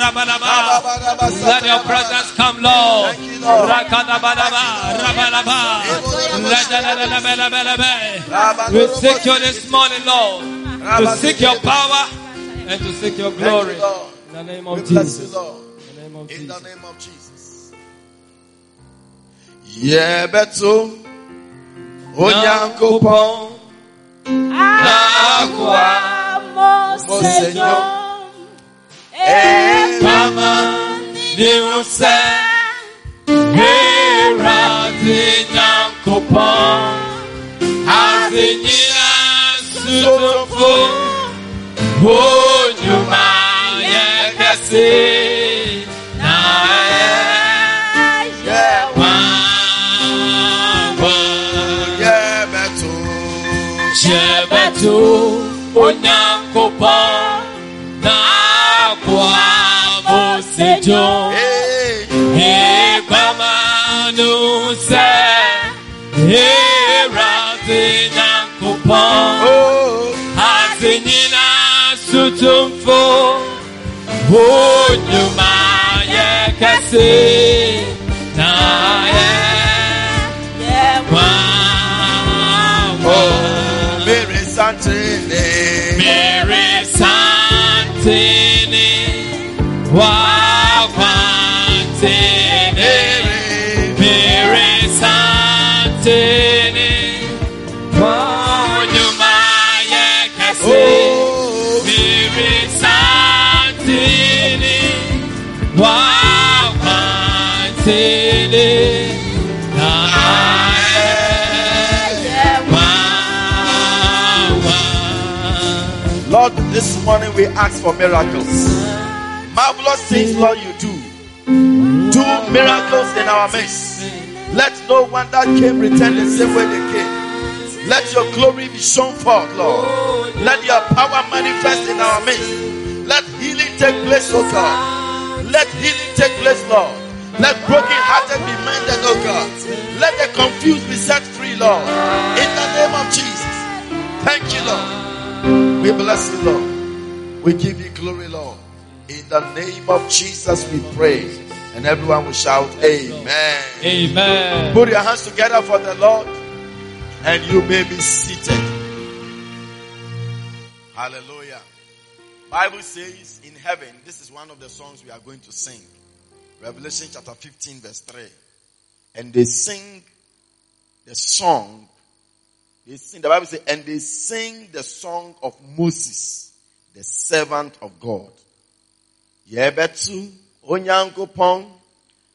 rabalaba. Let your presence come, Lord. Thank you, Lord. Rakadabalaba, rabalaba. We seek you this morning, Lord, to seek your power and to seek your glory. In the name of Jesus. you, Lord. In the name of Jesus. name of Jesus. Yebetu Onyankopon Agua Moseñor. Mama, you say, Herati Nyankopon, Azinyina Sutofo, Onyuma Yekasi, Shebetu Onyankopon, Mosejo. Hey. Ebamanu se. Erate Nyankopon Oh. Asenyina sutumfo. Onyuma yekese Na Lord, this morning we ask for miracles. Marvelous things, Lord, you do. Do miracles in our midst. Let no one that came return the same way they came. Let your glory be shown forth, Lord. Let your power manifest in our midst. Let healing take place, oh God. Let healing take place, Lord. Let broken hearted be mended, oh God. Let the confused be set free, Lord. In the name of Jesus. Thank you, Lord. We bless you, Lord. We give you glory, Lord. In the name of Jesus, we pray. And everyone will shout, Amen. Amen. Put your hands together for the Lord, and you may be seated. Hallelujah. Bible says in heaven, this is one of the songs we are going to sing. Revelation chapter 15, verse 3. And they sing the song. They sing, the Bible says, and they sing the song of Moses, the servant of God. Yebetu onyankopon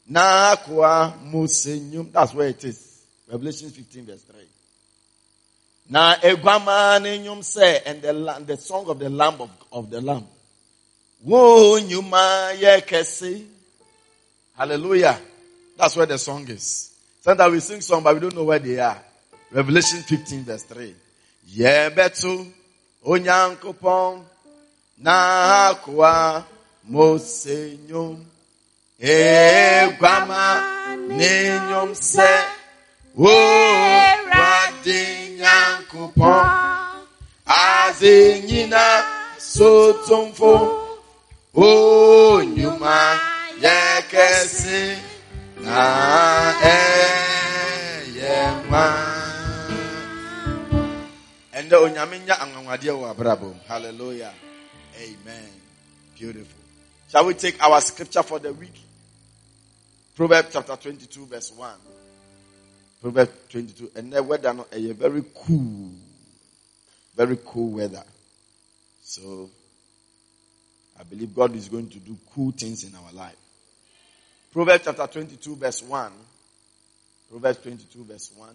na kwa musenyum. That's where it is. Revelation 15 verse 3. Na egwama nenyum say, and the, the song of the lamb of, of the lamb. Wo nyuma yekesi. Hallelujah. That's where the song is. Sometimes we sing song, but we don't know where they are. Revelation 15 verse 3. Yebetu onyankopon na kwa mosenyum egwama nenyum se wo rade nyankopon azenyina sotomfo onyuma yekesi na eyema ɛndɛ onyame nya anwanwadeɛ wɔ abrabɔ mu hallelujah. Amen. Beautiful. Shall we take our scripture for the week? Proverbs chapter 22 verse 1 proverbs 22 and the weather no ɛyɛ very cool. Very cool weather. So i believe god is going to do cool things in our life proverbs chapter 22 verse 1 proverbs 22 verse 1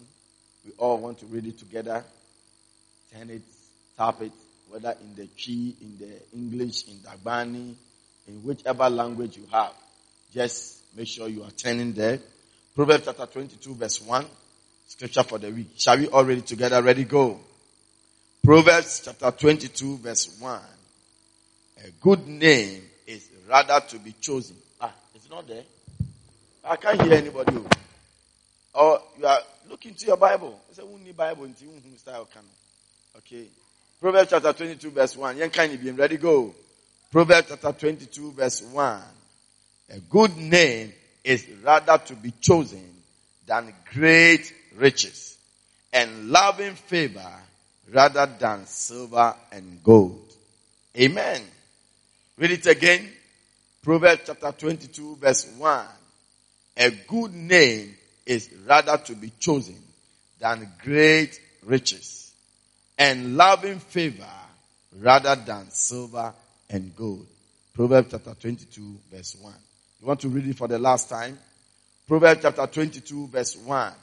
we all want to read it together turn it, tap it, whether in the Twi, in the English, in Dagbani, in whichever language you have. Just make sure you are turning there. Proverbs chapter 22 verse 1, scripture for the week. Shall we all read it together? Ready, go. Proverbs chapter 22 verse 1. A good name is rather to be chosen. Ah, it's not there. I can't hear anybody. Oh. Or you are looking to your Bible. It's a need Bible style can. Okay. Proverbs chapter 22 verse 1. Yen kind of ready go. Proverbs chapter 22 verse 1. A good name is rather to be chosen than great riches and loving favor rather than silver and gold. Amen. Read it again. Proverbs chapter 22 verse 1. A good name is rather to be chosen than great riches and loving favor rather than silver and gold. Proverbs chapter 22 verse 1. You want to read it for the last time? Proverbs chapter 22 verse 1.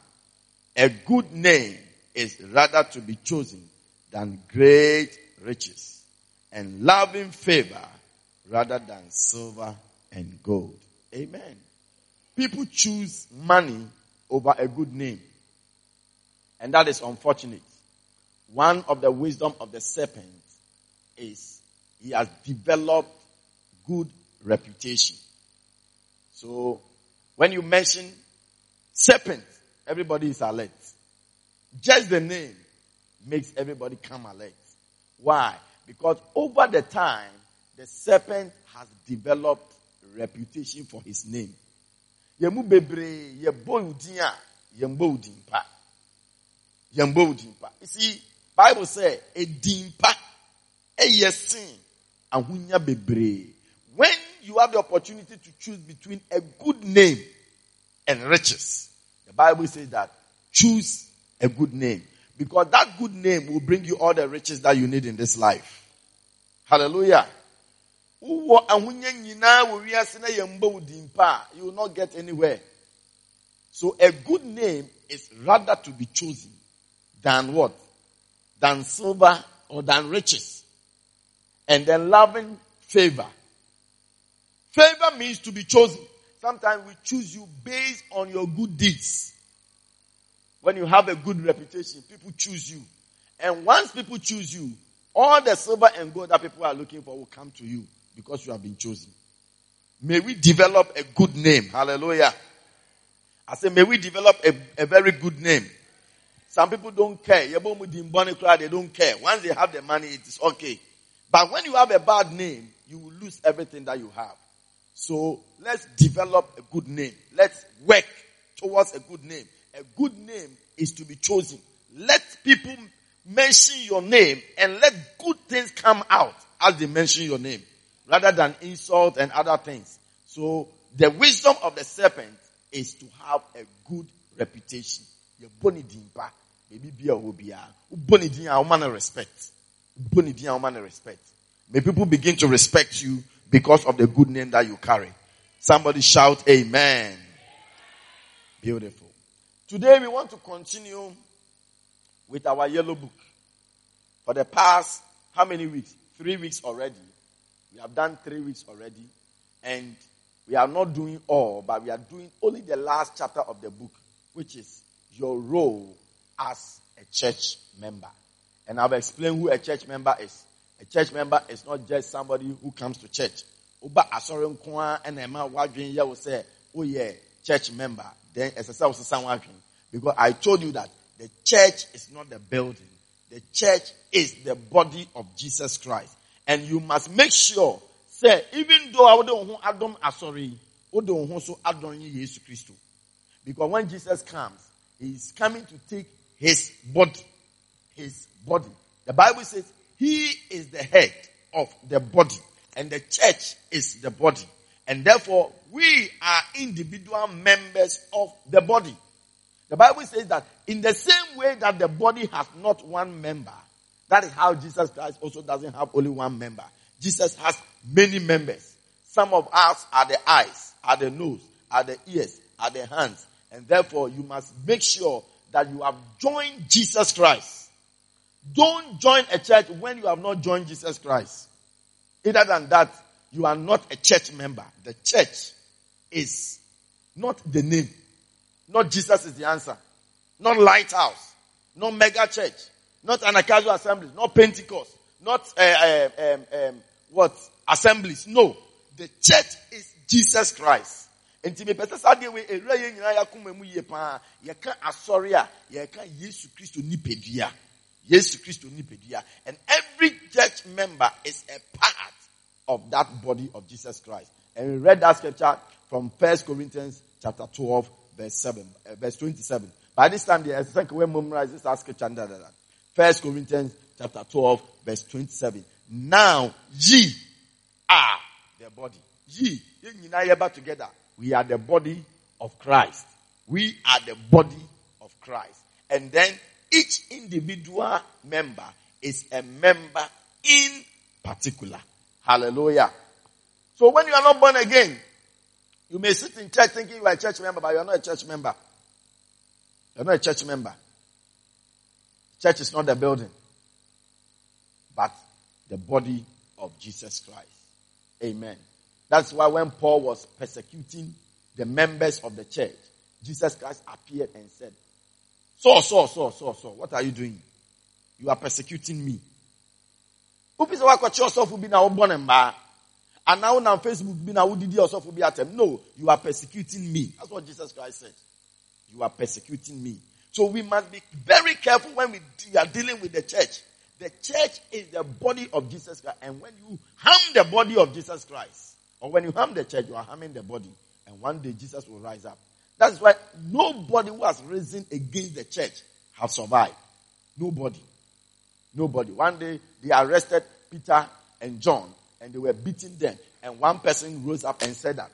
A good name is rather to be chosen than great riches and loving favor rather than silver and gold. Amen. People choose money over a good name. And that is unfortunate. One of the wisdom of the serpent is he has developed good reputation. So when you mention serpent, everybody is alert. Just the name makes everybody come alert. Why? Because over the time, the serpent has developed reputation for his name. Yemu bebre, yebo udin a, yembo udin pa. Yembo udin pa. You see, Bible say, a dimpa, a yesin, ahunya bebre. When you have the opportunity to choose between a good name and riches, the Bible says that choose a good name. Because that good name will bring you all the riches that you need in this life. Hallelujah. You will not get anywhere. So a good name is rather to be chosen than what? Than silver or than riches. And then loving favor. Favor means to be chosen. Sometimes we choose you based on your good deeds. When you have a good reputation, people choose you. And once people choose you, all the silver and gold that people are looking for will come to you because you have been chosen. May we develop a good name. Hallelujah. I say, may we develop a, a very good name. Some people don't care. They don't care. Once they have the money, it is okay. But when you have a bad name, you will lose everything that you have. So let's develop a good name. Let's work towards a good name. A good name is to be chosen. Let people mention your name and let good things come out as they mention your name rather than insult and other things. So the wisdom of the serpent is to have a good reputation. Your boni dimpa, maybe be a hobia. Boni din respect. Boni din respect. May people begin to respect you because of the good name that you carry. Somebody shout amen. Beautiful. Today we want to continue with our yellow book. For the past, how many weeks? Three weeks already. We have done three weeks already. And we are not doing all, but we are doing only the last chapter of the book, which is your role as a church member. And I've explained who a church member is. A church member is not just somebody who comes to church. Uba asore nkoa and ema ye wo say, "Oh yeah, church member." Then as I because I told you that the church is not the building. The church is the body of Jesus Christ. And you must make sure say even though I don't want Adam I don't want so Adam Jesus Christ. Because when Jesus comes, he is coming to take his body. His body. The Bible says he is the head of the body and the church is the body. And therefore, we are individual members of the body. The Bible says that in the same way that the body has not one member, that is how Jesus Christ also doesn't have only one member. Jesus has many members. Some of us are the eyes, are the nose, are the ears, are the hands. And therefore, you must make sure that you have joined Jesus Christ don't join a church when you have not joined Jesus Christ. Other than that, you are not a church member. The church is not the name. Not Jesus is the answer. Not lighthouse. Not mega church. Not an casual assembly. Not Pentecost. Not uh, um, um, what assemblies. No, the church is Jesus Christ. nti mepɛ sɛ saa deɛ wei ewura yɛn nyinaa yɛ akoma mu yie paa yɛka asɔre a yɛka yesu kristo Yesu Christo nipedia. And every church member is a part of that body of Jesus Christ. And we read that scripture from First Corinthians chapter 12, verse 7, uh, verse 27. By this time, the second way memorize this scripture. First Corinthians chapter 12, verse 27. Now ye are the body. Ye, together. We are the body of Christ. We are the body of Christ. And then each individual member is a member in particular. Hallelujah. So when you are not born again, you may sit in church thinking you are a church member, but you are not a church member. You're not a church member. Church is not the building, but the body of Jesus Christ. Amen. That's why when Paul was persecuting the members of the church, Jesus Christ appeared and said, Saul, Saul, Saul, Saul, Saul, what are you doing? You are persecuting me. No, you are persecuting me. That's what Jesus Christ said. You are persecuting me. So we must be very careful when we are dealing with the church. The church is the body of Jesus Christ. And when you harm the body of Jesus Christ, or when you harm the church, you are harming the body. And one day Jesus will rise up. That's why nobody who has risen against the church has survived. Nobody. Nobody. One day they arrested Peter and John and they were beating them. And one person rose up and said that.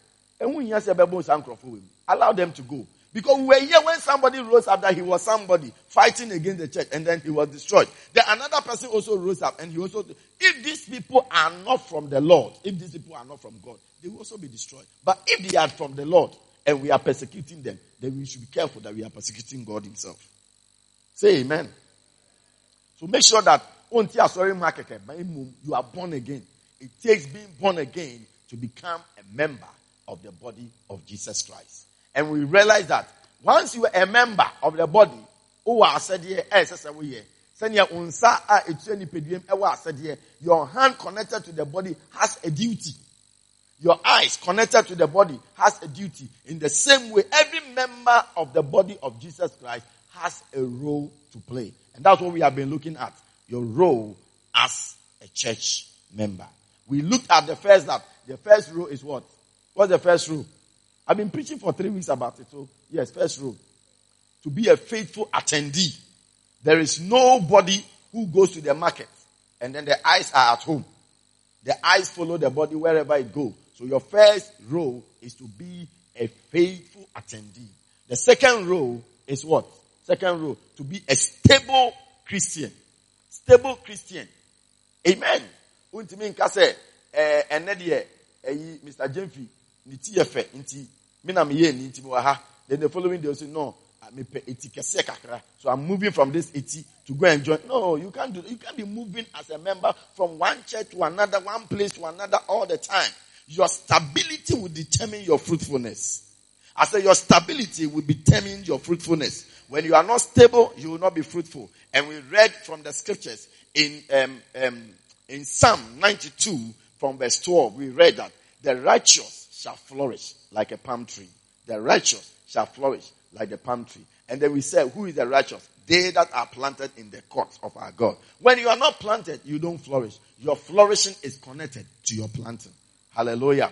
Allow them to go. Because we were here when somebody rose up that he was somebody fighting against the church and then he was destroyed. Then another person also rose up and he also, if these people are not from the Lord, if these people are not from God, they will also be destroyed. But if they are from the Lord and we are persecuting them, then we should be careful that we are persecuting God himself. Say amen. So make sure that oh, you are born again. It takes being born again to become a member of the body of Jesus Christ. And we realize that once you are a member of the body, your hand connected to the body has a duty. Your eyes connected to the body has a duty. In the same way, every member of the body of Jesus Christ has a role to play. And that's what we have been looking at. Your role as a church member. We looked at the first that the first rule is what? What's the first rule? I've been preaching for three weeks about it. So, yes, first rule. To be a faithful attendee. There is nobody who goes to the market and then the eyes are at home. The eyes follow the body wherever it goes. So your first role is to be a faithful attendee. The second role is what? Second role, to be a stable Christian. Stable Christian. Amen. Untimi nka sɛ Mr. Jemfi ne ti nti mi na mi yɛ ni nti ha then the following day say no me pɛ eti kɛseɛ kakra so I'm moving from this eti to go and join no you can't do you can't be moving as a member from one church to another one place to another all the time your stability will determine your fruitfulness. I say your stability will determine your fruitfulness. When you are not stable, you will not be fruitful. And we read from the scriptures in um, um, in Psalm 92 from verse 12. We read that the righteous shall flourish like a palm tree. The righteous shall flourish like the palm tree. And then we say, who is the righteous? They that are planted in the courts of our God. When you are not planted, you don't flourish. Your flourishing is connected to your planting. Hallelujah.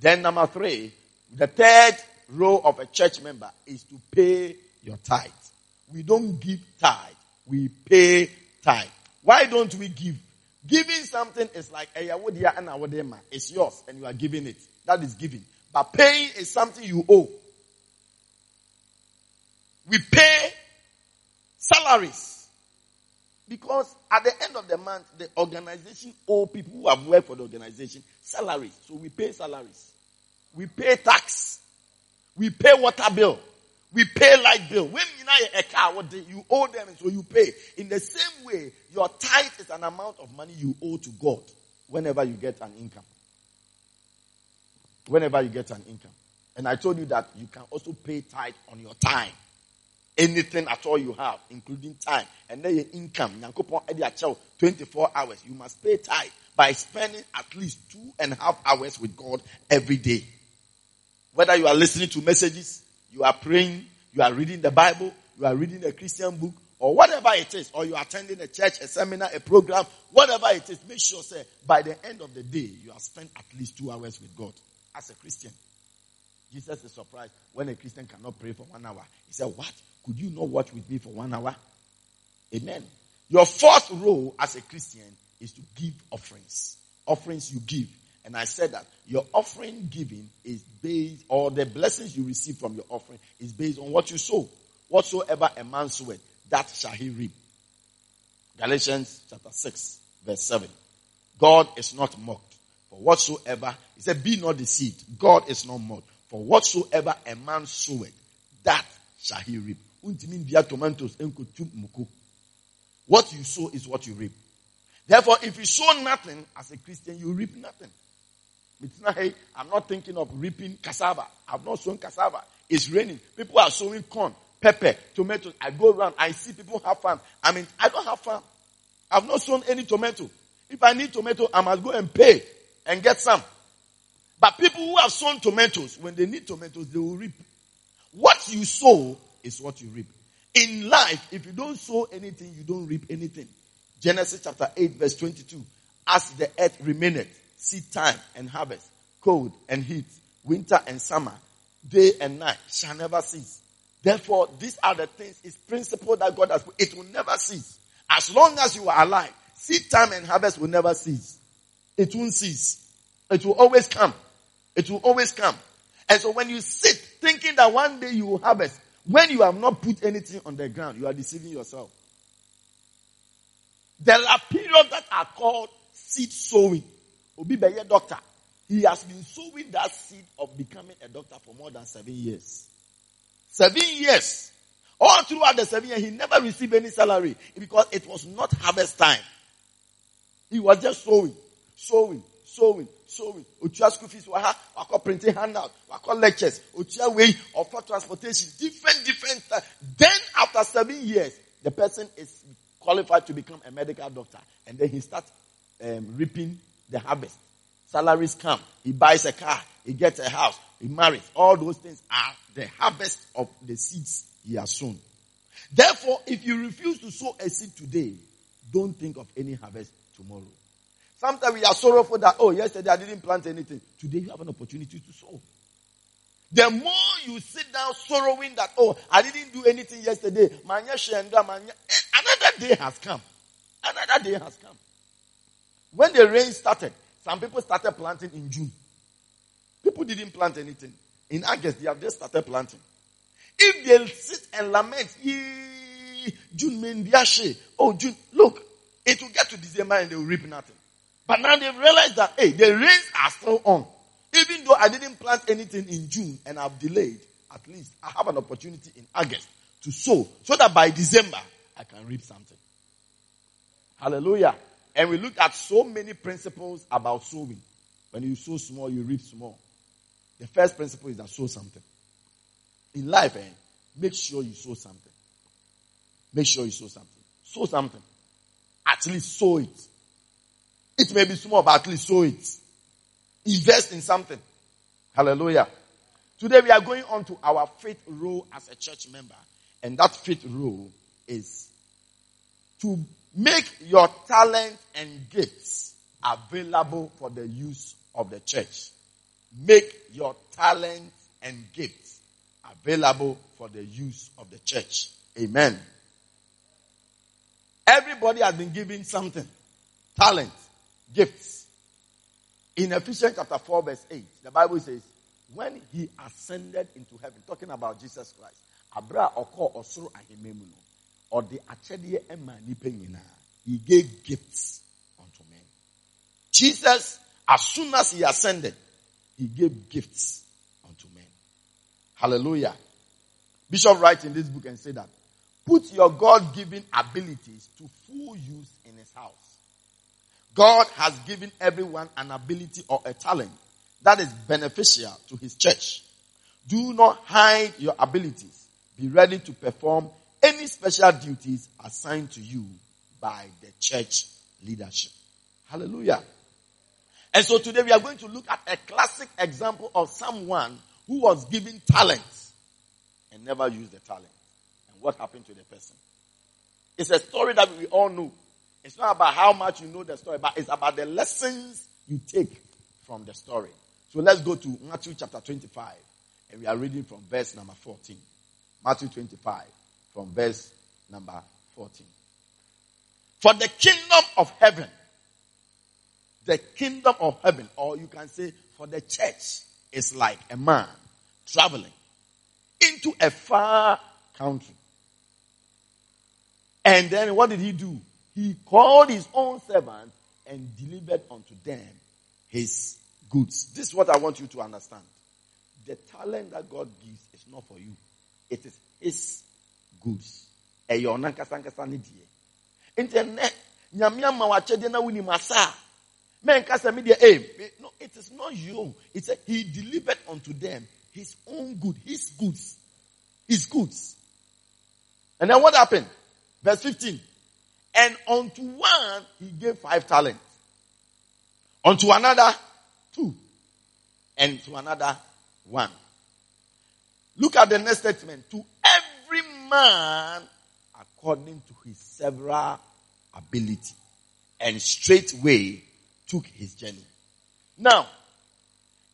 Then number three, the third role of a church member is to pay your tithe. We don't give tithe. We pay tithe. Why don't we give? Giving something is like. It's yours and you are giving it. That is giving. But paying is something you owe. We pay salaries. Because at the end of the month, the organization owe people who have worked for the organization salaries. So we pay salaries. We pay tax. We pay water bill. We pay light bill. When you owe them, so you pay. In the same way, your tithe is an amount of money you owe to God whenever you get an income. Whenever you get an income. And I told you that you can also pay tithe on your time anything at all you have, including time, and then your income, 24 hours, you must pay tithe by spending at least two and a half hours with God every day. Whether you are listening to messages, you are praying, you are reading the Bible, you are reading a Christian book, or whatever it is, or you're attending a church, a seminar, a program, whatever it is, make sure, say, by the end of the day, you have spent at least two hours with God as a Christian. Jesus is surprised when a Christian cannot pray for one hour. He said, What? Could you not watch with me for one hour? Amen. Your first role as a Christian is to give offerings. Offerings you give. And I said that your offering giving is based, or the blessings you receive from your offering is based on what you sow. Whatsoever a man soweth, that shall he reap. Galatians chapter 6, verse 7. God is not mocked. For whatsoever, he said, be not deceived. God is not mocked. For whatsoever a man soweth, that shall he reap. What you sow is what you reap. Therefore, if you sow nothing as a Christian, you reap nothing. I'm not thinking of reaping cassava. I've not sown cassava. It's raining. People are sowing corn, pepper, tomatoes. I go around. I see people have farm. I mean, I don't have farm. I've not sown any tomato. If I need tomato, I must go and pay and get some. But people who have sown tomatoes, when they need tomatoes, they will reap. What you sow is what you reap. In life, if you don't sow anything, you don't reap anything. Genesis chapter 8 verse 22. As the earth remaineth, seed time and harvest, cold and heat, winter and summer, day and night shall never cease. Therefore, these are the things, it's principle that God has put. It will never cease. As long as you are alive, seed time and harvest will never cease. It won't cease. It will always come. It will always come. And so when you sit thinking that one day you will harvest, when you have not put anything on the ground, you are deceiving yourself. There are periods that are called seed sowing. Obi Beye doctor. He has been sowing that seed of becoming a doctor for more than seven years. Seven years. All throughout the seven years, he never received any salary because it was not harvest time. He was just sowing, sowing, sowing, sowing. Otua school fees were wako printing handout, wako lectures, otua way of transportation, different, different. Then after seven years, the person is qualified to become a medical doctor, and then he starts um, reaping the harvest. Salaries come. He buys a car. He gets a house. He marries. All those things are the harvest of the seeds he has sown. Therefore, if you refuse to sow a seed today, don't think of any harvest tomorrow. Sometimes we are sorrowful that, oh, yesterday I didn't plant anything. Today you have an opportunity to sow. The more you sit down sorrowing that, oh, I didn't do anything yesterday, another day has come. Another day has come. When the rain started, some people started planting in June. People didn't plant anything. In August, they have just started planting. If they sit and lament, June oh June, look, it will get to December and they will reap nothing. But now they've realized that, hey, the rains are still on. Even though I didn't plant anything in June and I've delayed, at least I have an opportunity in August to sow so that by December I can reap something. Hallelujah. And we looked at so many principles about sowing. When you sow small, you reap small. The first principle is that sow something. In life, eh, make sure you sow something. Make sure you sow something. Sow something. At least sow it. It may be small, but at least sow it. Invest in something. Hallelujah. Today we are going on to our faith role as a church member. And that faith role is to Make your talent and gifts available for the use of the church. Make your talent and gifts available for the use of the church. Amen. Everybody has been given something. Talent, gifts. In Ephesians chapter 4 verse 8, the Bible says, when he ascended into heaven, talking about Jesus Christ, Abra ɔde akyɛdeɛ ɛma nipa he gave gifts unto men. Jesus as soon as he ascended he gave gifts unto men. Hallelujah. Bishop writes in this book and say that put your god-given abilities to full use in his house. God has given everyone an ability or a talent that is beneficial to his church. Do not hide your abilities. Be ready to perform any special duties assigned to you by the church leadership. Hallelujah. And so today we are going to look at a classic example of someone who was given talents and never used the talent. And what happened to the person? It's a story that we all know. It's not about how much you know the story, but it's about the lessons you take from the story. So let's go to Matthew chapter 25. And we are reading from verse number 14. Matthew 25 from verse number 14. For the kingdom of heaven, the kingdom of heaven, or you can say for the church, is like a man traveling into a far country. And then what did he do? He called his own servants and delivered unto them his goods. This is what I want you to understand. The talent that God gives is not for you. It is his goods. Ɛyɛ ɔno ankasa ankasa ne deɛ. Nti ɛnɛ nyame ama w'akyɛdeɛ na wonim asa a mɛnkasa mi deɛ eh no it is not you. It's a, he delivered unto them his own good, his goods, his goods. And then what happened? Verse 15. And unto one he gave five talents. Unto another two. And to another one. Look at the next statement. To every man according to his several ability. And straightway took his journey. Now,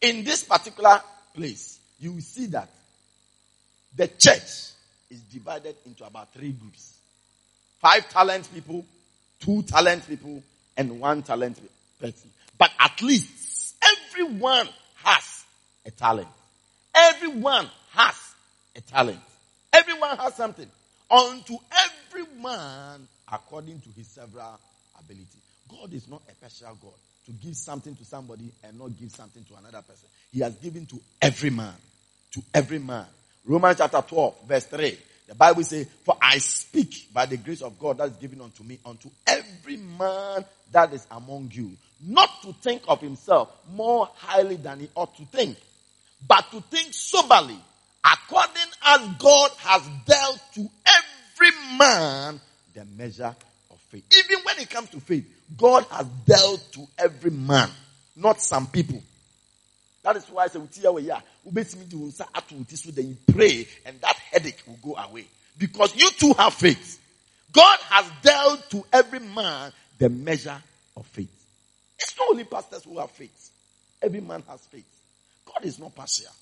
in this particular place, you will see that the church is divided into about three groups. Five talent people, two talent people, and one talent person. But at least everyone has a talent. Everyone has a talent. Everyone has something. Unto every man according to his several ability. God is not a special God to give something to somebody and not give something to another person. He has given to every man. To every man. Romans chapter 12, verse 3. The Bible says, For I speak by the grace of God that is given unto me, unto every man that is among you, not to think of himself more highly than he ought to think, but to think soberly, according as God has dealt to every man the measure of faith. Even when it comes to faith, God has dealt to every man, not some people. That is why I say, then you pray and that headache will go away. Because you too have faith. God has dealt to every man the measure of faith. It's not only pastors who have faith. Every man has faith. God is not partial.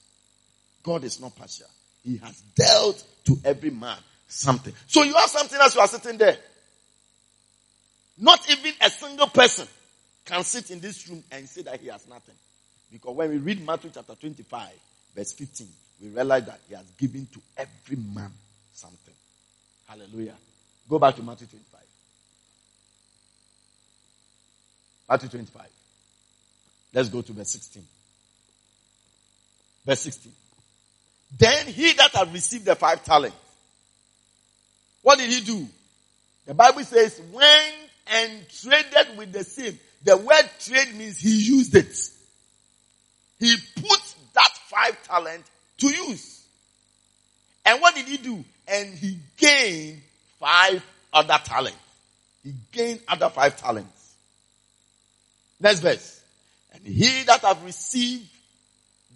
God is not partial. He has dealt to every man something. So you have something as you are sitting there. Not even a single person can sit in this room and say that he has nothing. Because when we read Matthew chapter 25, verse 15, we realize that he has given to every man something. Hallelujah. Go back to Matthew 25. Matthew 25. Let's go to verse 16. Verse 16. Then he that had received the five talents, what did he do? The Bible says, went and traded with the same. The word trade means he used it. He put that five talent to use. And what did he do? And he gained five other talents. He gained other five talents. Next verse. And he that have received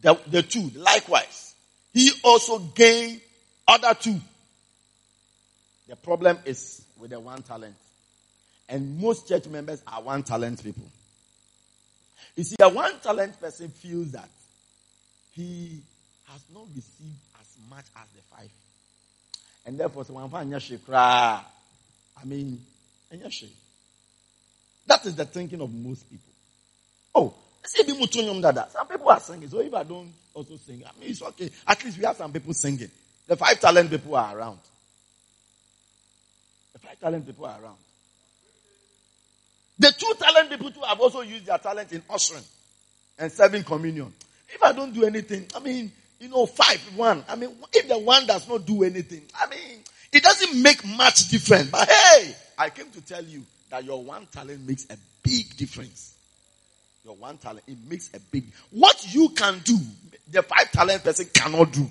the, the two, likewise, he also gained other two. The problem is with the one talent. And most church members are one talent people. You see, a one talent person feels that he has not received as much as the five. And therefore, so I mean, that is the thinking of most people. Oh, some people are singing. So if I don't also sing, I mean, it's okay. At least we have some people singing. The five talent people are around. The five talent people are around. The two talent people too have also used their talent in ushering and serving communion. If I don't do anything, I mean, you know, five, one. I mean, if the one does not do anything, I mean, it doesn't make much difference. But hey, I came to tell you that your one talent makes a big difference. Your one talent, it makes a big, what you can do, the five talent person cannot do.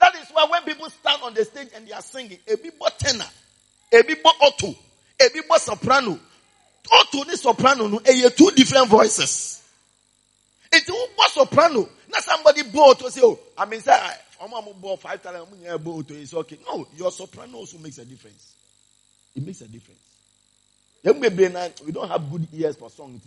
That is why when people stand on the stage and they are singing, a more tenor, a more alto, a more soprano, alto and soprano, no, two different voices. It's more soprano. Not somebody bought to say, oh, I mean, say, I'm going to five talent, I'm going to it's okay. No, your soprano also makes a difference. It makes a difference. We don't have good ears for song.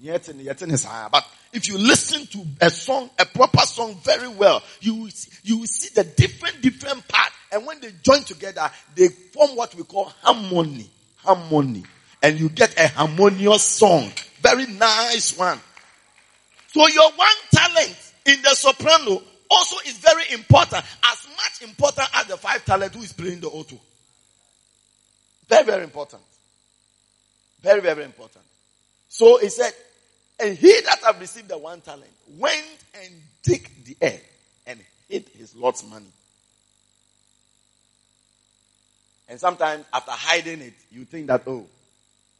But if you listen to a song, a proper song very well, you will see, you will see the different, different parts. And when they join together, they form what we call harmony. Harmony. And you get a harmonious song. Very nice one. So your one talent in the soprano also is very important. As much important as the five talent who is playing the alto. Very, very important. Very, very important. So he said, and he that have received the one talent went and dig the air and hid his Lord's money. And sometimes after hiding it, you think that, oh,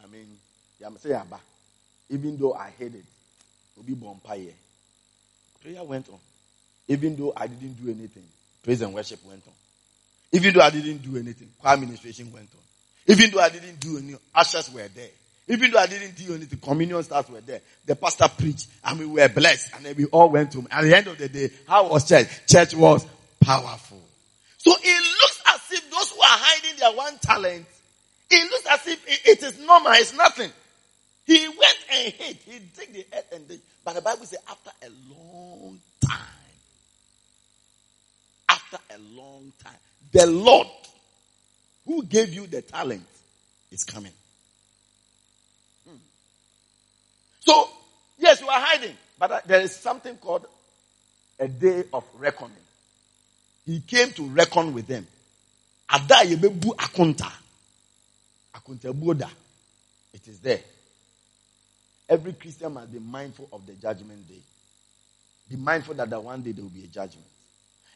I mean, even though I hid it, will be bonfire. Prayer went on. Even though I didn't do anything, praise and worship went on. Even though I didn't do anything, choir administration went on. Even though I didn't do any, ushers were there. Even though I didn't do anything, communion stars were there. The pastor preached and we were blessed and then we all went home. At the end of the day, how was church? Church was powerful. So it looks as if those who are hiding their one talent, it looks as if it is normal, it's nothing. He went and hid. He dig the earth and dig. But the Bible says after a long time, after a long time, the Lord who gave you the talent is coming. So, yes, you are hiding, but uh, there is something called a day of reckoning. He came to reckon with them. Ada yebebu akunta. Akunta. It is there. Every Christian must be mindful of the judgment day. Be mindful that, that one day there will be a judgment.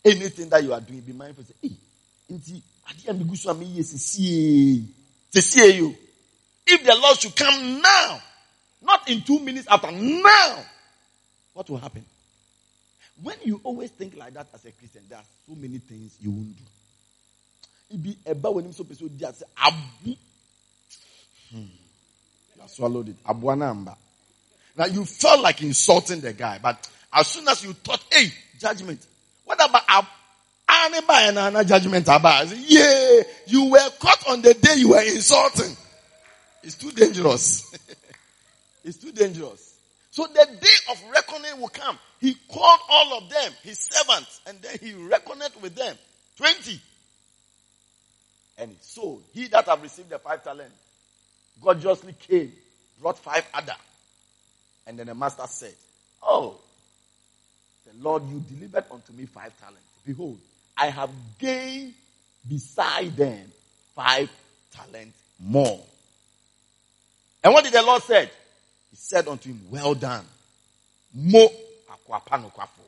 Anything that you are doing, be mindful. Say, hey, if the Lord should come now, not in two minutes after, now, what will happen? When you always think like that as a Christian, there are so many things you won't do. It be about when so person say abu. Hmm. You have swallowed it. Abuanamba. Now you felt like insulting the guy, but as soon as you thought, hey, judgment. What about anybody judgment about? Yeah, you were caught on the day you were insulting. It's too dangerous. it's too dangerous. So the day of reckoning will come. He called all of them, his servants, and then he reckoned with them. Twenty. And so he that have received the five talents, God justly came, brought five other. And then the master said, Oh, the Lord, you delivered unto me five talents. Behold, I have gained beside them five talents more. And what did the Lord say? He said unto him, Well done. Mo akwapanokrafo.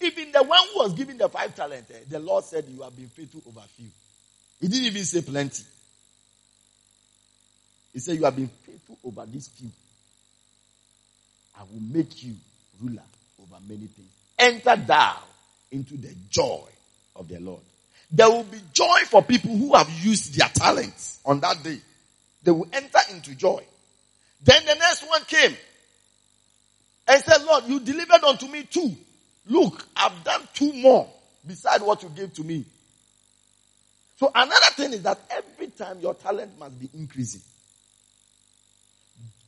Even the one who was given the five talents, eh, the Lord said, You have been faithful over few. He didn't even say plenty. He said, You have been faithful over these few. I will make you ruler over many things. Enter thou into the joy of the Lord. There will be joy for people who have used their talents on that day. They will enter into joy. Then the next one came and said, Lord, you delivered unto me two. Look, I've done two more beside what you gave to me. So another thing is that every time your talent must be increasing.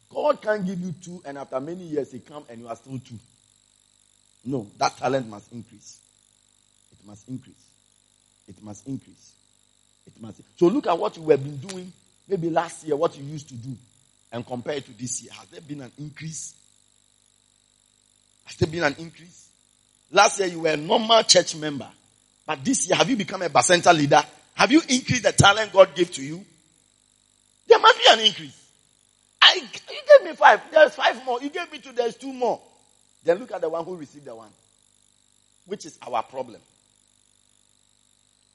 God can't give you two and after many years he come and you are still two. No, that talent must increase. It must increase. It must increase. It must. So look at what you have been doing maybe last year, what you used to do, and compare it to this year. Has there been an increase? Has there been an increase? Last year you were a normal church member, but this year have you become a bacenta leader? Have you increased the talent God gave to you? There must be an increase. I, you gave me five. There's five more. You gave me two. There's two more. Then look at the one who received the one, which is our problem.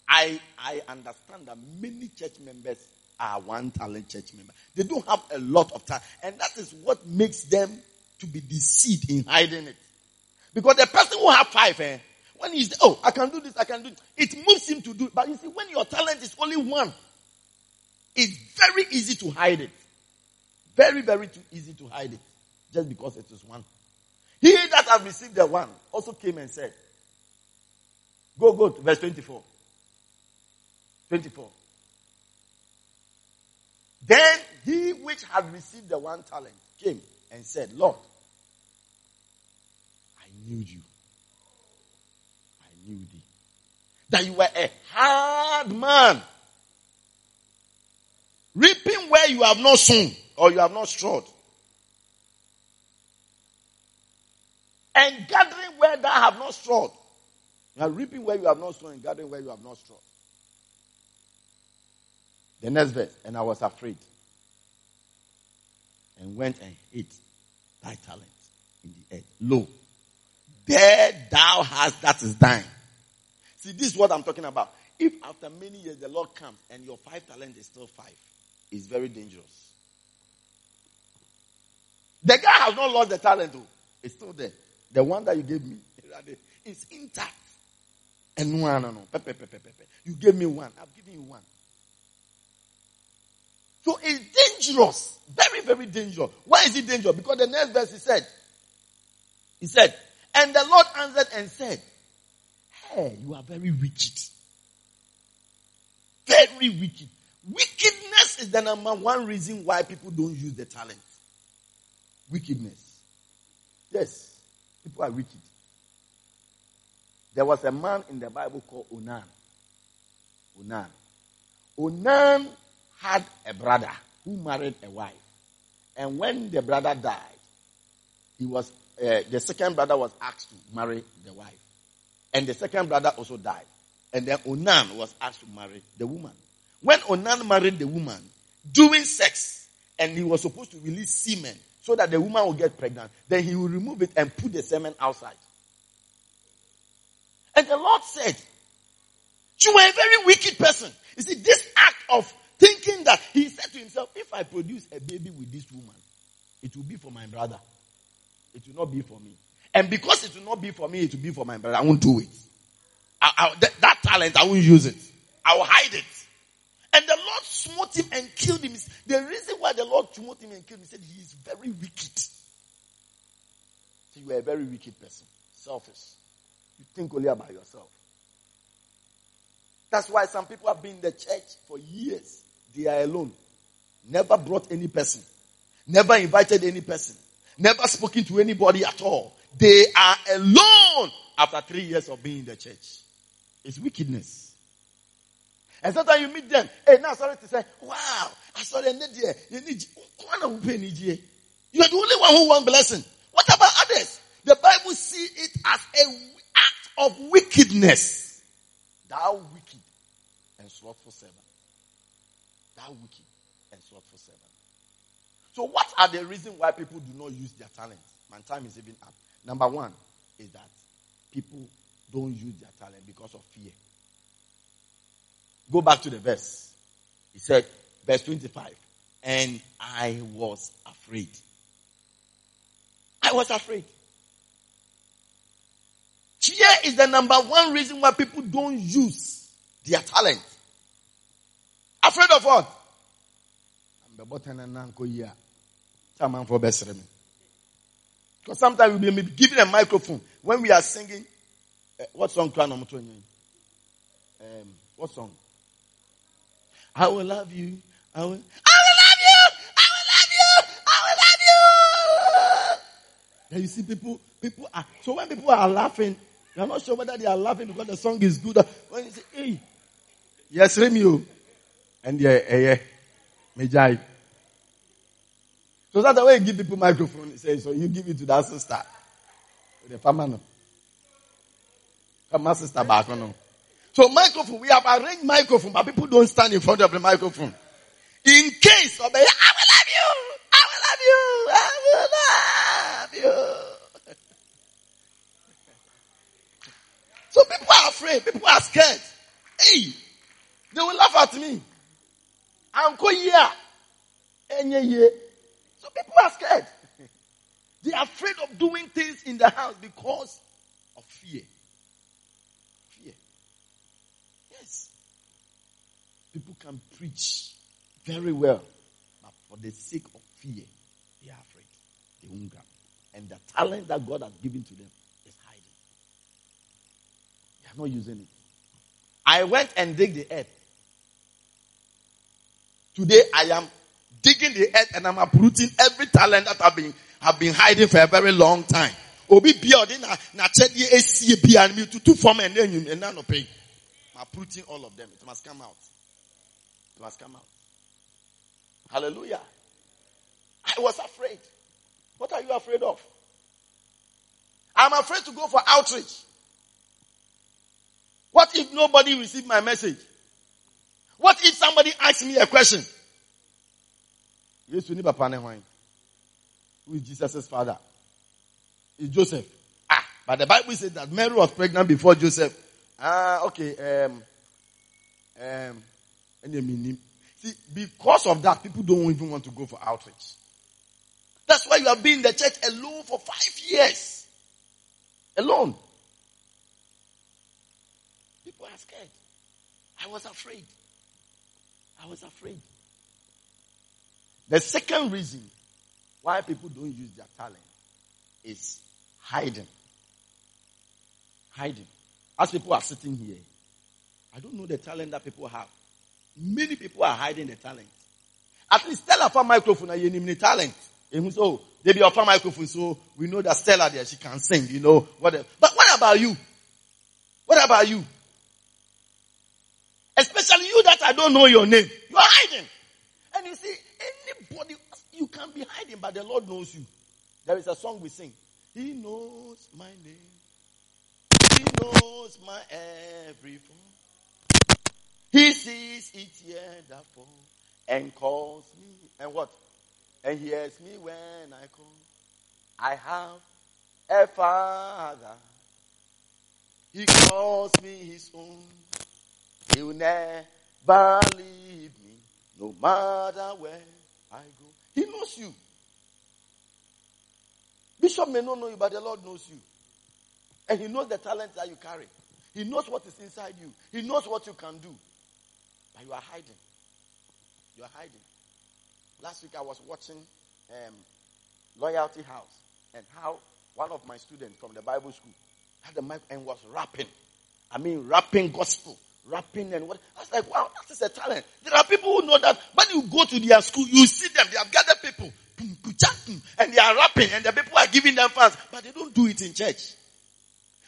I, I understand that many church members are one talent church member. They don't have a lot of time. And that is what makes them to be deceived in hiding it. Because the person who have five, eh, when he's, oh, I can do this, I can do it, it moves him to do it. But you see, when your talent is only one, it's very easy to hide it. Very, very too easy to hide it. Just because it is one. He that have received the one also came and said, Go, go to verse 24. 24. Then he which had received the one talent came and said, Lord, I knew you. I knew thee. That you were a hard man. Reaping where you have not sown or you have not strawed. And gathering where thou have not strawed. You are reaping where you have not sown and gathering where you have not strawed. The next verse, and I was afraid and went and hid thy talent in the earth. Lo, there thou hast that is thine. See, this is what I'm talking about. If after many years the Lord comes and your five talent is still five, it's very dangerous. The guy has not lost the talent, though. It's still there. The one that you gave me is intact. And one, no, no. You gave me one. I've given you one. So it's dangerous. Very, very dangerous. Why is it dangerous? Because the next verse he said, he said, and the Lord answered and said, Hey, you are very wicked. Very wicked. Wickedness is the number one reason why people don't use the talent. Wickedness. Yes, people are wicked. There was a man in the Bible called Onan. Onan. Onan had a brother who married a wife. And when the brother died, he was uh, the second brother was asked to marry the wife. And the second brother also died. And then Onan was asked to marry the woman. When Onan married the woman, doing sex, and he was supposed to release semen so that the woman would get pregnant, then he will remove it and put the semen outside. And the Lord said, You are a very wicked person. You see, this act of thinking that he said to himself, if I produce a baby with this woman, it will be for my brother. It will not be for me. And because it will not be for me, it will be for my brother. I won't do it. I, I, that, that talent, I won't use it. I will hide it. And the Lord smote him and killed him. The reason why the Lord smote him and killed him, he said he is very wicked. So you are a very wicked person. Selfish. You think only about yourself. That's why some people have been in the church for years. They are alone. Never brought any person. Never invited any person. Never spoken to anybody at all. They are alone after three years of being in the church. It's wickedness. And sometimes you meet them. Hey, now sorry to say, wow, I saw the need You need you are the only one who want blessing. What about others? The Bible see it as a act of wickedness. Thou wicked and slothful servant that wicked and slothful. So, what are the reasons why people do not use their talents? My time is even up. Number one is that people don't use their talent because of fear. Go back to the verse. He said, verse 25, and I was afraid. I was afraid. Fear is the number one reason why people don't use their talent. Afraid of what? I'm the button and uncle here. Someone for best. Because sometimes we'll be given a microphone when we are singing. Uh, what song? Um, what song? I will love you. I will. I will love you. I will love you. I will love you. And you see, people, people are. So when people are laughing, you're not sure whether they are laughing because the song is good. When you say, "Hey, yes, Remy," and yeah, yeah, Mejai. So that's the way you give people microphone. He says, so you give it to that sister. The farmer no. Come sister back no. So microphone, we have arranged microphone, but people don't stand in front of the microphone. In case of I will love you, I will love you, I will love you. so people are afraid, people are scared. Hey, they will laugh at me. Anko yeah. So people are scared. They are afraid of doing things in the house because of fear. Fear. Yes. People can preach very well, but for the sake of fear, they are afraid. They won't grab. And the talent that God has given to them is hiding. They are not using it. I went and dig the earth Today I am digging the earth and I'm uprooting every talent that I've been, have been hiding for a very long time. Obi odi na chedi esie bia me to two form and then you and no pay. I'm uprooting all of them. It must come out. It must come out. Hallelujah. I was afraid. What are you afraid of? I'm afraid to go for outreach. What if nobody received my message? What if somebody asks me a question? Yes, need Papa Who is Jesus' father? Is Joseph. Ah, but the Bible says that Mary was pregnant before Joseph. Ah, okay. Um, um, see, because of that, people don't even want to go for outreach. That's why you have been in the church alone for five years. Alone. People are scared. I was afraid. I was afraid. The second reason why people don't use their talent is hiding. Hiding. As people are sitting here, I don't know the talent that people have. Many people are hiding the talent. At least Stella a microphone and you talent. And so they be offer microphone, so we know that Stella there, she can sing, you know, whatever. But what about you? What about you? Especially you that I don't know your name. You are hiding. And you see, anybody, you can be hiding, but the Lord knows you. There is a song we sing. He knows my name. He knows my every form. He sees each year fall and calls me. And what? And hears me when I call. I have a father. He calls me his own. Will never leave me, no matter where I go. He knows you. Bishop may not know you, but the Lord knows you. And He knows the talent that you carry. He knows what is inside you. He knows what you can do. But you are hiding. You are hiding. Last week I was watching um, Loyalty House and how one of my students from the Bible school had the mic and was rapping. I mean, rapping gospel rapping and what. I was like, wow, that is a talent. There are people who know that when you go to their school, you see them, they have gathered people, and they are rapping, and the people are giving them fans, but they don't do it in church.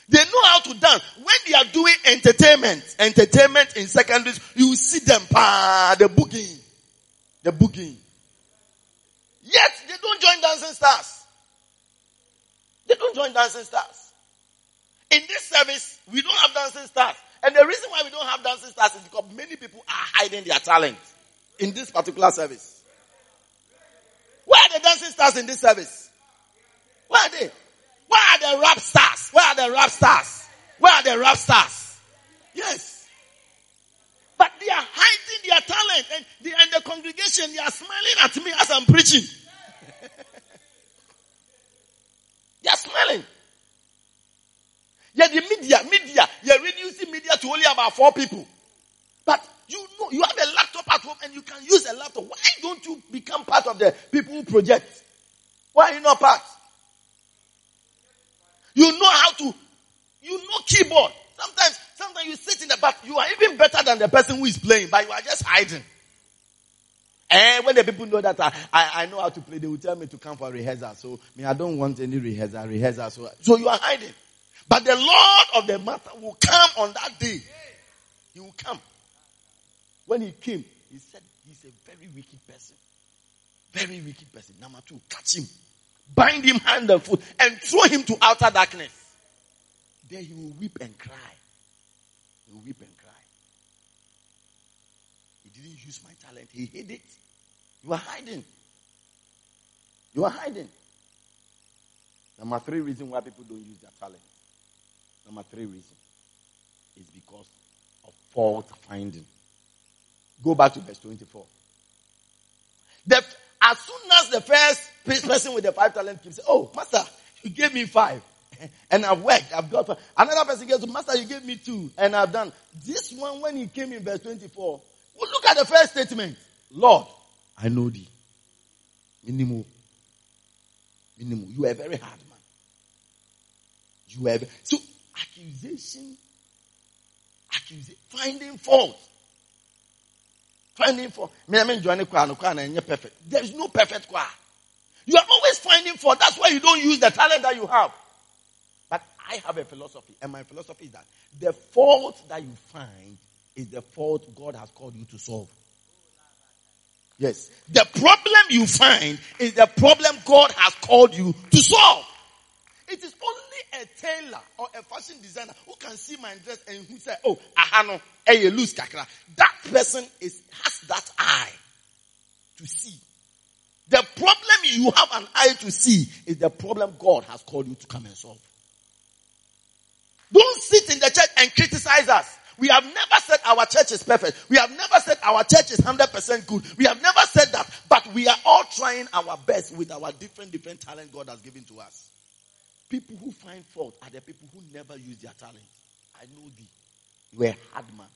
They know how to dance. When they are doing entertainment, entertainment in secondaries, you see them, pa, the booging. The booging. Yet, they don't join dancing stars. They don't join dancing stars. In this service, we don't have dancing stars. And the reason why we don't have dancing stars is because many people are hiding their talent in this particular service. Where are the dancing stars in this service? Where are they? Where are the rap stars? Where are the rap stars? Where are the rap stars? Yes. But they are hiding their talent and, they, and the congregation, they are smiling at me as I'm preaching. they are smiling. Yeah, the media, media, you're reducing media to only about four people. But you know, you have a laptop at home and you can use a laptop. Why don't you become part of the people who project? Why are you not part? You know how to, you know keyboard. Sometimes, sometimes you sit in the back, you are even better than the person who is playing, but you are just hiding. And when the people know that I, I, I know how to play, they will tell me to come for rehearsal. So, me, I don't want any rehearsal, rehearsal. So, so you are hiding. But the Lord of the matter will come on that day. He will come. When he came, he said he's a very wicked person. Very wicked person. Number two, catch him. Bind him hand and foot and throw him to outer darkness. There he will weep and cry. He will weep and cry. He didn't use my talent. He hid it. You are hiding. You are hiding. Number three reason why people don't use their talent. Number three reason is because of fault finding. Go back to verse 24. The, as soon as the first person with the five talent keeps saying, Oh, master, you gave me five. And I've worked, I've got five. Another person gets, Master, you gave me two, and I've done. This one, when he came in verse 24, well, look at the first statement. Lord, I know thee. Minimum. Minimum. You are a very hard man. You are. So accusation, accusation, finding fault. Finding and you're perfect. There is no perfect choir. You are always finding fault. That's why you don't use the talent that you have. But I have a philosophy, and my philosophy is that the fault that you find is the fault God has called you to solve. Yes. The problem you find is the problem God has called you to solve. It is only a tailor or a fashion designer who can see my dress and who say, "Oh, ahano, hey, loose kakra." That person is has that eye to see. The problem you have an eye to see is the problem God has called you to come and solve. Don't sit in the church and criticize us. We have never said our church is perfect. We have never said our church is 100% good. We have never said that, but we are all trying our best with our different, different talent God has given to us. People who find fault are the people who never use their talent. I know thee. You are a hard man.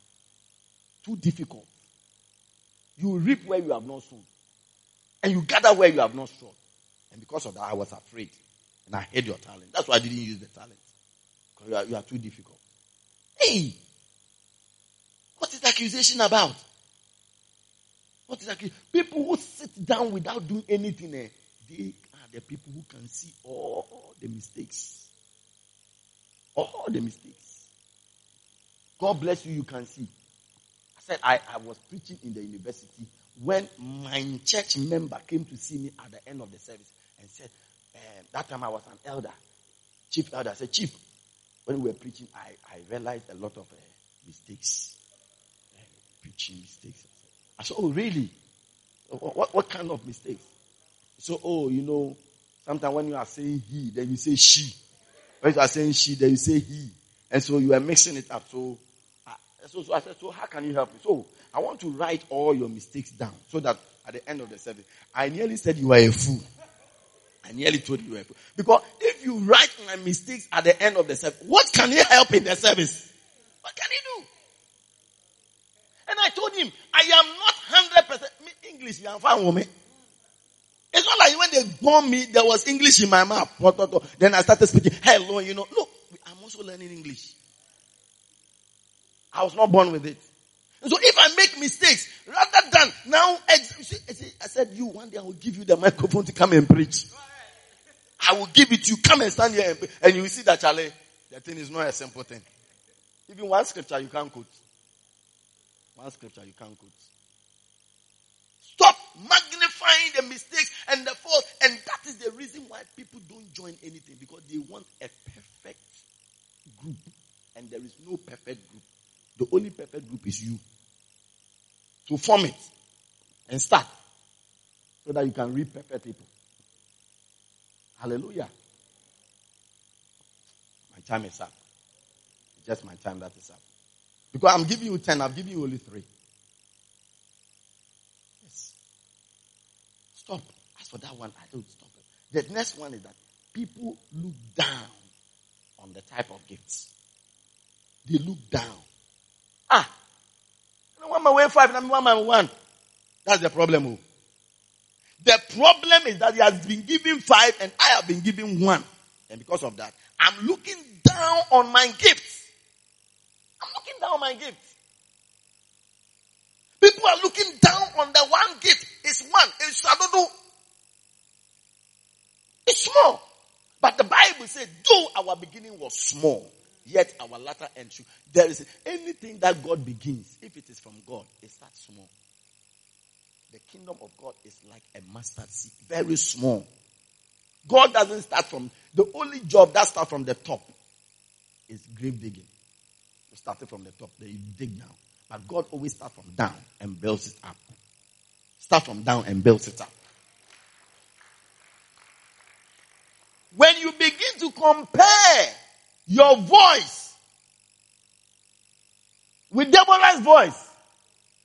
Too difficult. You reap where you have not sown. And you gather where you have not sown. And because of that, I was afraid. And I hid your talent. That's why I didn't use the talent. Because you are, you are too difficult. Hey! What is the accusation about? What is accusation? People who sit down without doing anything, eh, they the people who can see all the mistakes. All the mistakes. God bless you, you can see. I said I, I was preaching in the university when my church member came to see me at the end of the service and said, uh, that time I was an elder, chief elder. I said, Chief, when we were preaching, I, I realized a lot of uh, mistakes. Uh, preaching mistakes. I said, Oh, really? What, what kind of mistakes? So, oh, you know, sometimes when you are saying he, then you say she. When you are saying she, then you say he. And so you are mixing it up. So, so, so I said, so how can you help me? So I want to write all your mistakes down so that at the end of the service, I nearly said you are a fool. I nearly told you a fool. Because if you write my mistakes at the end of the service, what can you help in the service? What can you do? And I told him, I am not 100% English. You are fine me. It's not like when they born me, there was English in my mouth. Then I started speaking. Hello, you know. Look, I'm also learning English. I was not born with it. so if I make mistakes, rather than now, I said, you, one day I will give you the microphone to come and preach. I will give it to you. Come and stand here and, and you will see that, Charlie, the thing is not a simple thing. Even one scripture you can't quote. One scripture you can't quote. Stop magnifying the mistakes and the faults. And that is the reason why people don't join anything because they want a perfect group. And there is no perfect group. The only perfect group is you. To form it and start so that you can reap perfect people. Hallelujah. My time is up. It's just my time that is up. Because I'm giving you 10, I've given you only 3. Stop. As for that one, I don't stop it. The next one is that people look down on the type of gifts. They look down. Ah, one man went five, and one man one. That's the problem. Oh. The problem is that he has been given five and I have been given one. And because of that, I'm looking down on my gifts. I'm looking down on my gifts. People are looking down on the one gift. It's one. It's know. It's small. But the Bible said, though our beginning was small, Yet our latter end should. There is anything that God begins, if it is from God, it starts small. The kingdom of God is like a mustard seed, very small. God doesn't start from the only job that starts from the top is grave digging. You started from the top, then you dig down. But God always starts from down and builds it up. Start from down and builds it up. When you begin to compare your voice with Deborah's voice,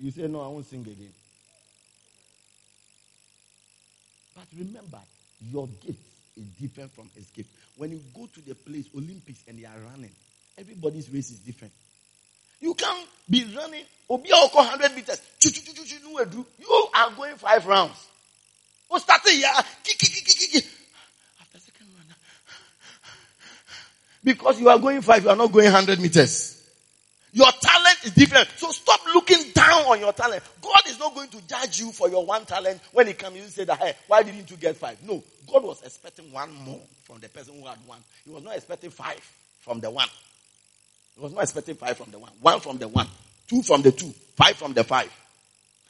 you say, No, I won't sing again. But remember, your gift is different from his gift. When you go to the place, Olympics, and they are running, everybody's race is different. You can't be running, Obi 100 meters. You are going five rounds. Who started here? After second round. Because you are going five, you are not going 100 meters. Your talent is different. So stop looking down on your talent. God is not going to judge you for your one talent when he comes. You say that, hey, why didn't you get five? No, God was expecting one more from the person who had one. He was not expecting five from the one. He was not expecting five from the one. One from the one. Two from the two. Five from the five.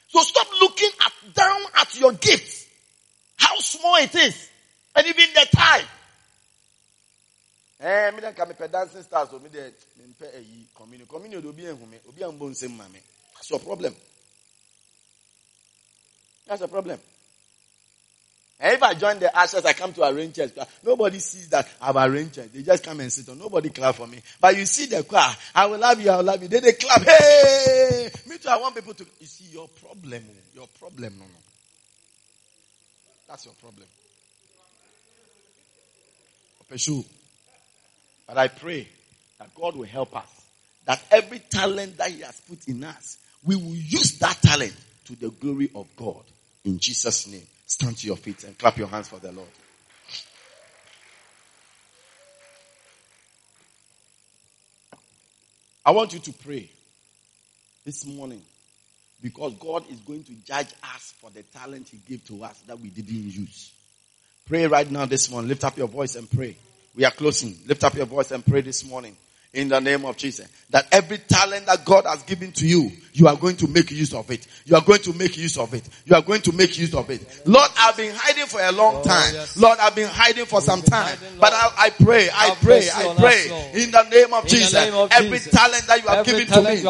So stop looking at down at your gifts. How small it is. And even the time. Eh, me come pe dancing stars me dey me pe eh community community obi ehun me obi an bon sem ma me. That's your problem. That's a problem. And if I join the ashes, I come to arrange church. Nobody sees that I've arranged church. They just come and sit on. Nobody clap for me. But you see the choir. I will love you. I will love you. Then they clap. Hey! Me too. I want people to. You see your problem. Oh. Your problem. No, no. That's your problem. But I pray that God will help us. That every talent that He has put in us, we will use that talent to the glory of God. In Jesus' name. Stand to your feet and clap your hands for the Lord. I want you to pray this morning because God is going to judge us for the talent He gave to us that we didn't use. Pray right now this morning. Lift up your voice and pray. We are closing. Lift up your voice and pray this morning in the name of Jesus. That every talent that God has given to you, you are going to make use of it. You are going to make use of it. You are going to make use of it. Lord, I've been hiding for a long time. Lord, I've been hiding for some time. But I, I pray, I pray, I pray in the name of Jesus. Every talent that you have given to me,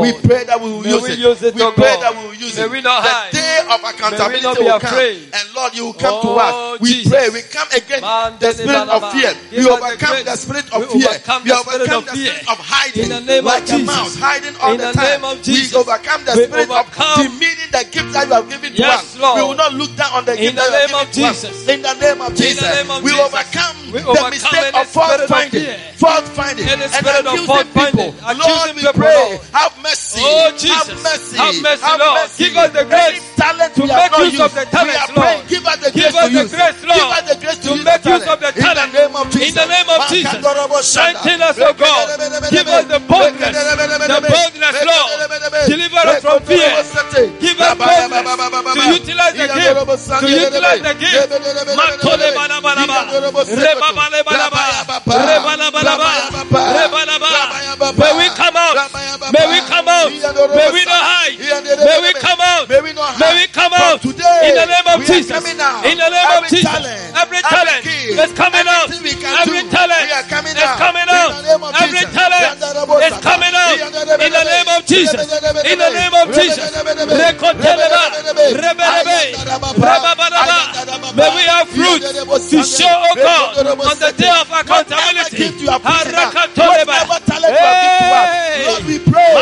we pray that we will use it. We pray that we will use it. The day of accountability will come. And Lord, you will come to us. We pray, we come against the spirit of fear. We overcome overcome the spirit of fear. We overcome the spirit of hiding. Like a mouse hiding all the time. We overcome the spirit of demeaning the gift that you have given to us. We will not look down on the gift that you have given to us. In the name of Jesus. We overcome the mistake of fault finding. Fault finding. And accusing people. Lord, we pray. Have mercy. Oh, Jesus. Have mercy. Have mercy, Lord. Give us the grace talent to make use of the talent, Lord. Give us the grace to use. Give us the grace to make use of the talent. In the name of Jesus. In the name of Jesus. Strengthen us, O God. Give us the boldness. The boldness, Lord. Deliver us from fear. Give us boldness to utilize the gift. To utilize the gift. Matole balabalaba. Rebabalabalaba. Rebalabalaba. Rebalabalaba. May we come out. May we come out. May we not hide. May we come out. May we come out. In the name of Jesus. In the name of Jesus. Every talent is coming out. Every talent is coming out. Every talent is coming out. In the name of Jesus. In the name of Jesus. Rekoteleba. Rebelebe. Rababalaba. May we have fruit to show, oh God, on the day of accountability. Harakatoleba. Hey. Lord, we pray.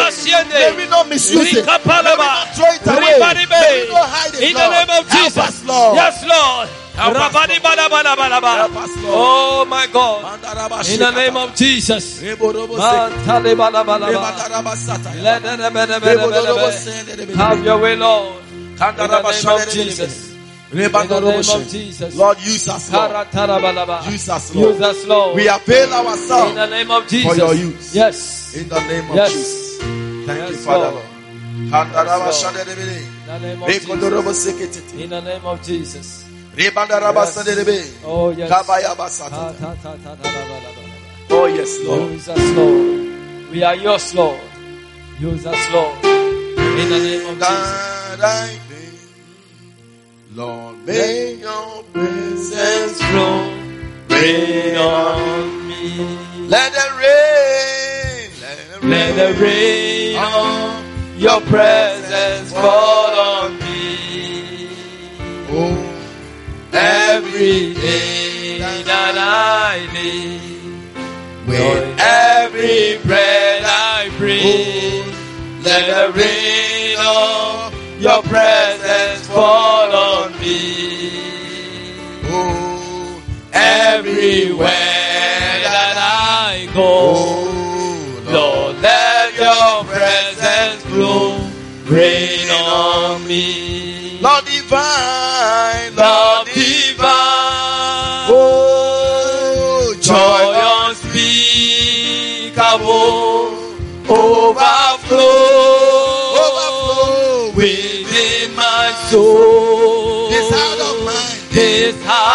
May we not misuse it. May we not throw it away. May we not hide it, In the name of Jesus. us, Lord. Yes, Lord. Oh my God. In the name of Jesus. Have your way, Lord. In the name of Jesus. In the name of Jesus. Lord, use us, Lord. Use us, Lord. Use us, Lord. We avail In the name of Jesus. for your use. Yes. in the name of Yes. Jesus. Thank you, Father. Yes, Lord. In the name of Jesus. In the name of Jesus. Oh, yes. Oh, yes, Lord. Use us, Lord. We are yours, Lord. Use us, Lord. In the name of God, Jesus. Be, Lord, may your presence grow. Rain on me. Let the rain, let the rain, let the rain on your presence fall on me. Every day that I live, with every breath I breathe, let the rain of your presence fall on me. oh, Everywhere that I go, Lord, let your presence flow, rain on me. Lord divine, Lord overflow, overflow within my soul. This heart of mine, this heart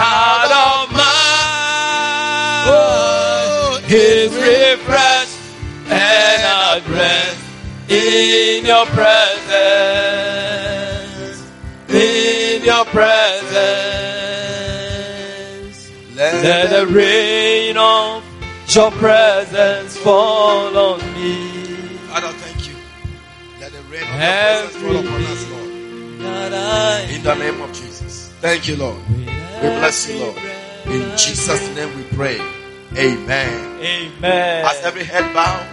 heart of mine is refreshed and at rest in your presence. In your presence. Let, Let the rain of your presence fall on me. Father, thank you. Let the rain of your presence fall upon us, Lord. In the name of Jesus. Thank you, Lord. We bless you, Lord. In Jesus' name we pray. Amen. Amen. As every head bow,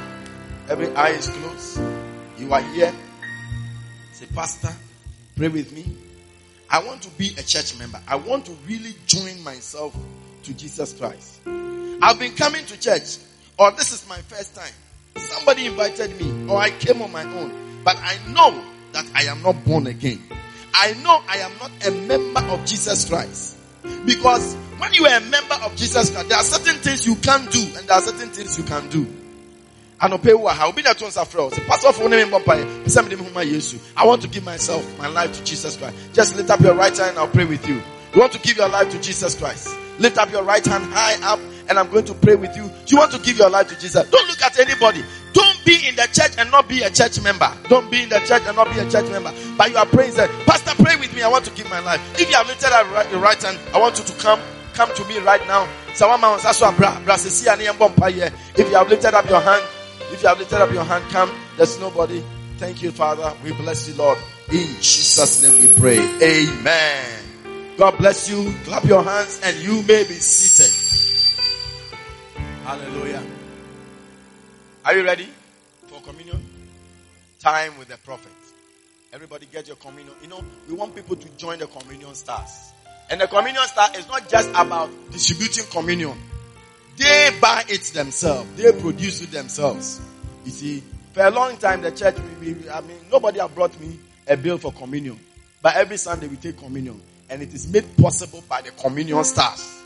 every eye is closed, you are here. Say, Pastor, pray with me. I want to be a church member. I want to really join myself to Jesus Christ. I've been coming to church, or this is my first time. Somebody invited me, or I came on my own. But I know that I am not born again. I know I am not a member of Jesus Christ. Because when you are a member of Jesus Christ, there are certain things you can't do, and there are certain things you can do. anɔpɛ wu ha obi na to nsa frɛ wo sɛ pastorfoɔ ne me mbɔ mpaeɛ sɛ mede me ho ma yesu. I want to give myself my life to jesus christ. Just lift up your right hand and i'll pray with you. You want to give your life to jesus christ. Lift up your right hand high up and i'm going to pray with you. You want to give your life to jesus. Don't look at anybody be in the church and not be a church member don't be in the church and not be a church member but you are praying that pastor pray with me i want to give my life if you have lifted up your right hand i want you to come come to me right now if you have lifted up your hand if you have lifted up your hand, come. There's nobody. Thank you, Father. We bless you, Lord. In Jesus' name we pray. Amen. God bless you. Clap your hands and you may be seated. Hallelujah. Are you ready communion? Time with the prophet. Everybody get your communion. You know, we want people to join the communion stars. And the communion star is not just about distributing communion. They buy it themselves. They produce it themselves. You see, for a long time, the church, we, we, I mean, nobody have brought me a bill for communion. But every Sunday we take communion. And it is made possible by the communion stars.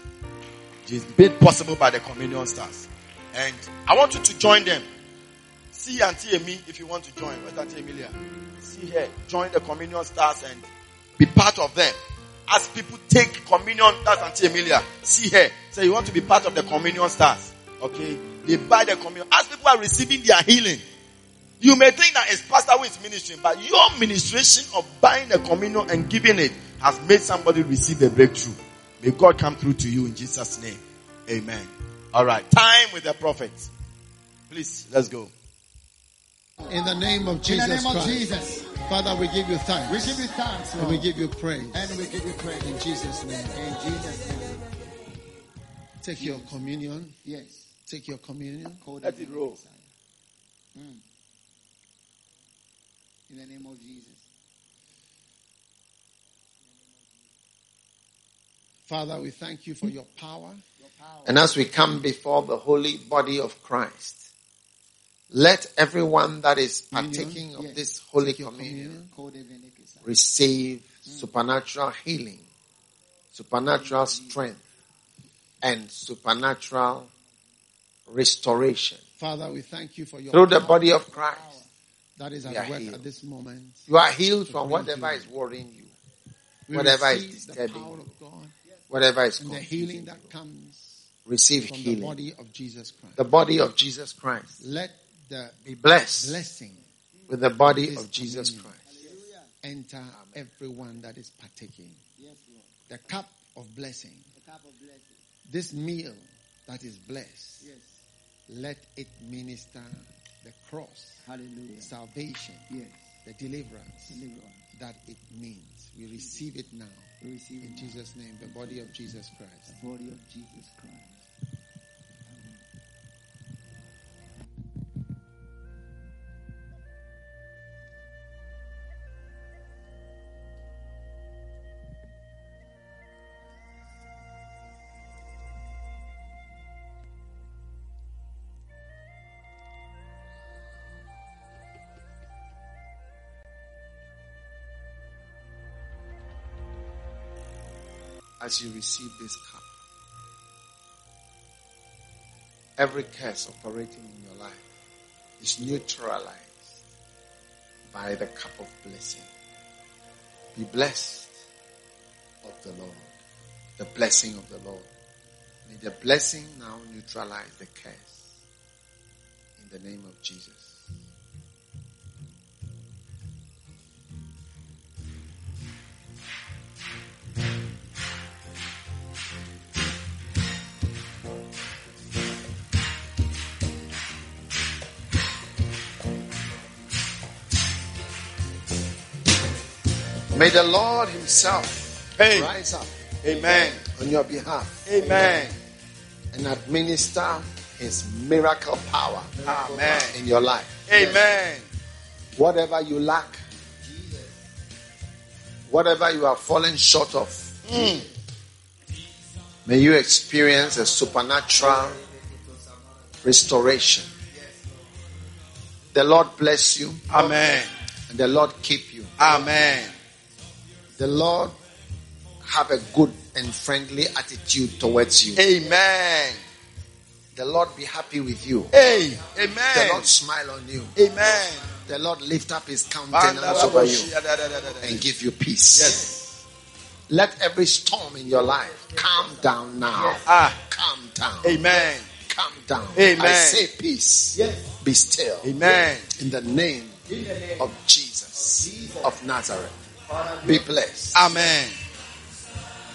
It is made possible by the communion stars. And I want you to join them. See Auntie Amy if you want to join. Where's Auntie Emilia? See here. Join the communion stars and be part of them as people take communion, that's Auntie Emilia. See here. Say you want to be part of the communion stars. Okay. They buy the communion. As people are receiving their healing, you may think that it's pastor who is ministering, but your ministration of buying the communion and giving it has made somebody receive a breakthrough. May God come through to you in Jesus' name. Amen. All right. Time with the prophets. Please, let's go. In the name of Jesus In the name of Christ. Jesus. Father, we give you thanks. We give you thanks, And we give you praise. And we give you praise. In Jesus' name. In Jesus' name. Take your communion. Yes. Take your communion. Code Let it roll. Mm. In the name of Jesus. Father, we thank you for your power. Your power. And as we come before the holy body of Christ, let everyone that is partaking of this holy communion receive mm. supernatural healing, supernatural strength, and supernatural restoration. Father, we thank you for your Through the body of Christ, that is at work healed. at this moment. you are healed from whatever is worrying you, We Whatever is disturbing you. whatever is and the healing that comes Receive from the body of Jesus Christ. The body of Jesus Christ. Let the Be blessed blessing with the body this of Jesus communion Christ. enter everyone that is partaking. Yes, Lord. The cup of blessing, The cup of blessing. this meal that is blessed, Yes. let it minister the cross, Hallelujah. salvation, Yes. the deliverance Deliver us. that it means. We receive it now. We receive In now Jesus' name, the body of Jesus Christ. the body of Jesus Christ. As you receive this cup, every curse operating in your life is neutralized by the cup of blessing. Be blessed of the Lord. The blessing of the Lord. May the blessing now neutralize the curse. In the name of Jesus. May the Lord Himself Hey. rise up Amen. on your behalf Amen. and administer His miracle power Amen. in your life. Amen. Whatever you lack, whatever you are falling short of, hmm. may you experience a supernatural restoration. The Lord bless you Amen. and the Lord keep you. Amen. The Lord have a good and friendly attitude towards you. Amen. The Lord be happy with you. Hey. The Lord smile on you. Amen. The Lord lift up his countenance over you and give you peace. Yes. Let every storm in your life calm down now. Ah. Calm down. Amen. Calm down. Amen. I say peace. Be still. Amen. In the name of Jesus of Nazareth. Be blessed. Amen.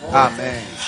Amen.